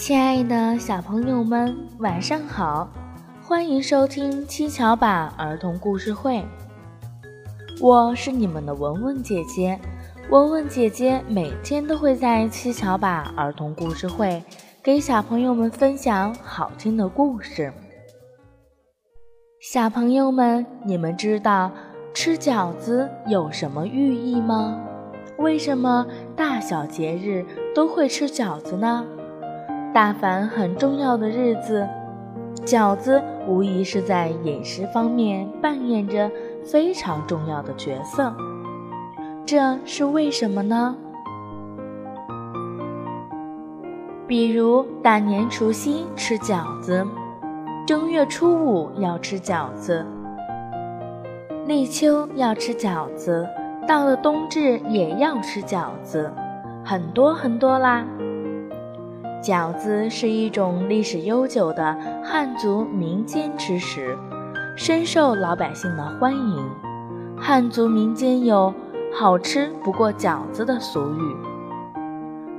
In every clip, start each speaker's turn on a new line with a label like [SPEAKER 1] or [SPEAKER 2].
[SPEAKER 1] 亲爱的小朋友们，晚上好！欢迎收听七巧板儿童故事会，我是你们的文文姐姐。文文姐姐每天都会在七巧板儿童故事会给小朋友们分享好听的故事。小朋友们，你们知道吃饺子有什么寓意吗？为什么大小节日都会吃饺子呢？大凡很重要的日子，饺子无疑是在饮食方面扮演着非常重要的角色。这是为什么呢？比如大年除夕吃饺子，正月初五要吃饺子，立秋要吃饺子，到了冬至也要吃饺子，很多很多啦。饺子是一种历史悠久的汉族民间吃食，深受老百姓的欢迎。汉族民间有“好吃不过饺子”的俗语，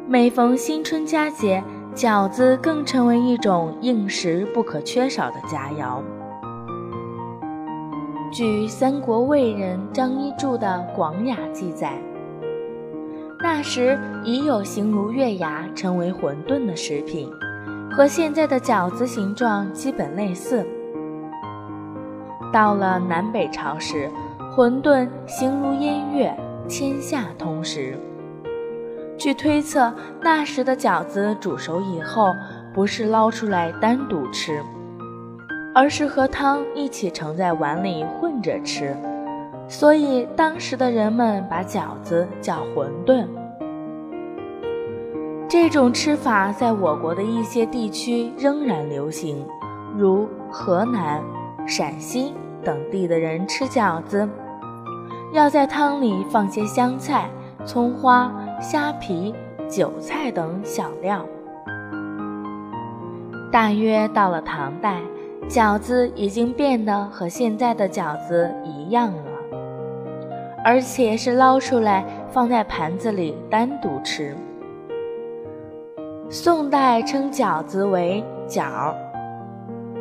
[SPEAKER 1] 每逢新春佳节，饺子更成为一种应时不可缺少的佳肴。据三国魏人张一柱的《广雅》记载。那时已有形如月牙，称为馄饨的食品，和现在的饺子形状基本类似。到了南北朝时，馄饨形如烟月，天下通食。据推测，那时的饺子煮熟以后，不是捞出来单独吃，而是和汤一起盛在碗里混着吃。所以当时的人们把饺子叫馄饨。这种吃法在我国的一些地区仍然流行，如河南、陕西等地的人吃饺子，要在汤里放些香菜、葱花、虾皮、韭菜等小料。大约到了唐代，饺子已经变得和现在的饺子一样了。而且是捞出来放在盘子里单独吃。宋代称饺子为饺，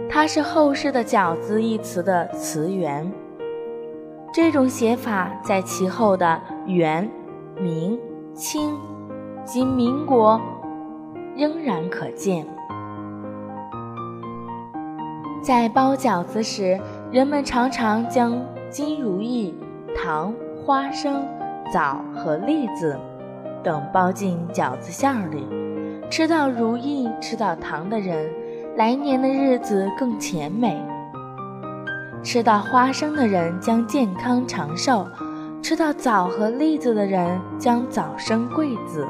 [SPEAKER 1] 它是后世的饺子一词的词源。这种写法在其后的元、明、清及民国仍然可见。在包饺子时，人们常常将金如意、糖。花生、枣和栗子等包进饺子馅儿里，吃到如意、吃到糖的人，来年的日子更甜美；吃到花生的人将健康长寿；吃到枣和栗子的人将早生贵子。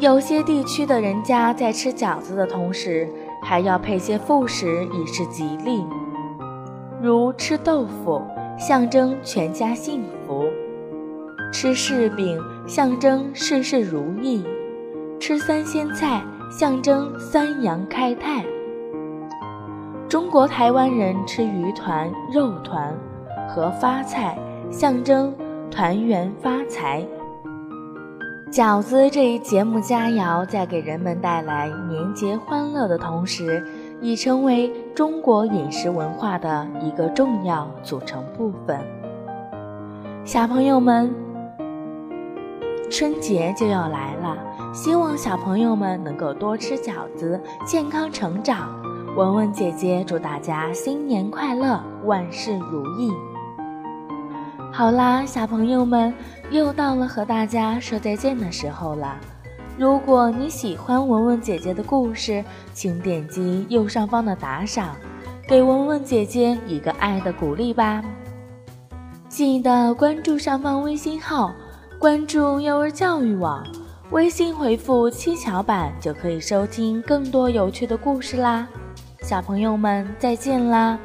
[SPEAKER 1] 有些地区的人家在吃饺子的同时，还要配些副食以示吉利，如吃豆腐。象征全家幸福，吃柿饼象征事事如意，吃三鲜菜象征三阳开泰。中国台湾人吃鱼团、肉团和发菜，象征团圆发财。饺子这一节目佳肴，在给人们带来年节欢乐的同时。已成为中国饮食文化的一个重要组成部分。小朋友们，春节就要来了，希望小朋友们能够多吃饺子，健康成长。文文姐姐祝大家新年快乐，万事如意。好啦，小朋友们，又到了和大家说再见的时候了。如果你喜欢文文姐姐的故事，请点击右上方的打赏，给文文姐姐一个爱的鼓励吧。记得关注上方微信号，关注幼儿教育网，微信回复“七巧板”就可以收听更多有趣的故事啦。小朋友们，再见啦！